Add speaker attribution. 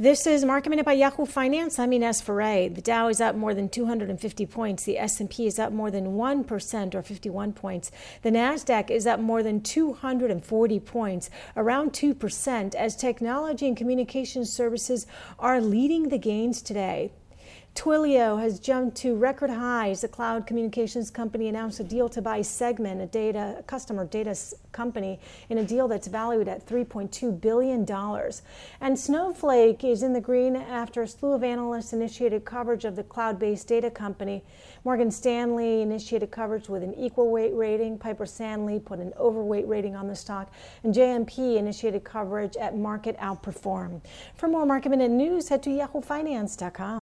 Speaker 1: This is Market Minute by Yahoo Finance. I'm Ines Ferre. The Dow is up more than 250 points. The S&P is up more than 1% or 51 points. The Nasdaq is up more than 240 points, around 2% as technology and communication services are leading the gains today. Twilio has jumped to record highs. The cloud communications company announced a deal to buy Segment, a data a customer data company, in a deal that's valued at $3.2 billion. And Snowflake is in the green after a slew of analysts initiated coverage of the cloud-based data company. Morgan Stanley initiated coverage with an equal weight rating. Piper Sandler put an overweight rating on the stock. And JMP initiated coverage at market outperform. For more market minute news, head to yahoofinance.com.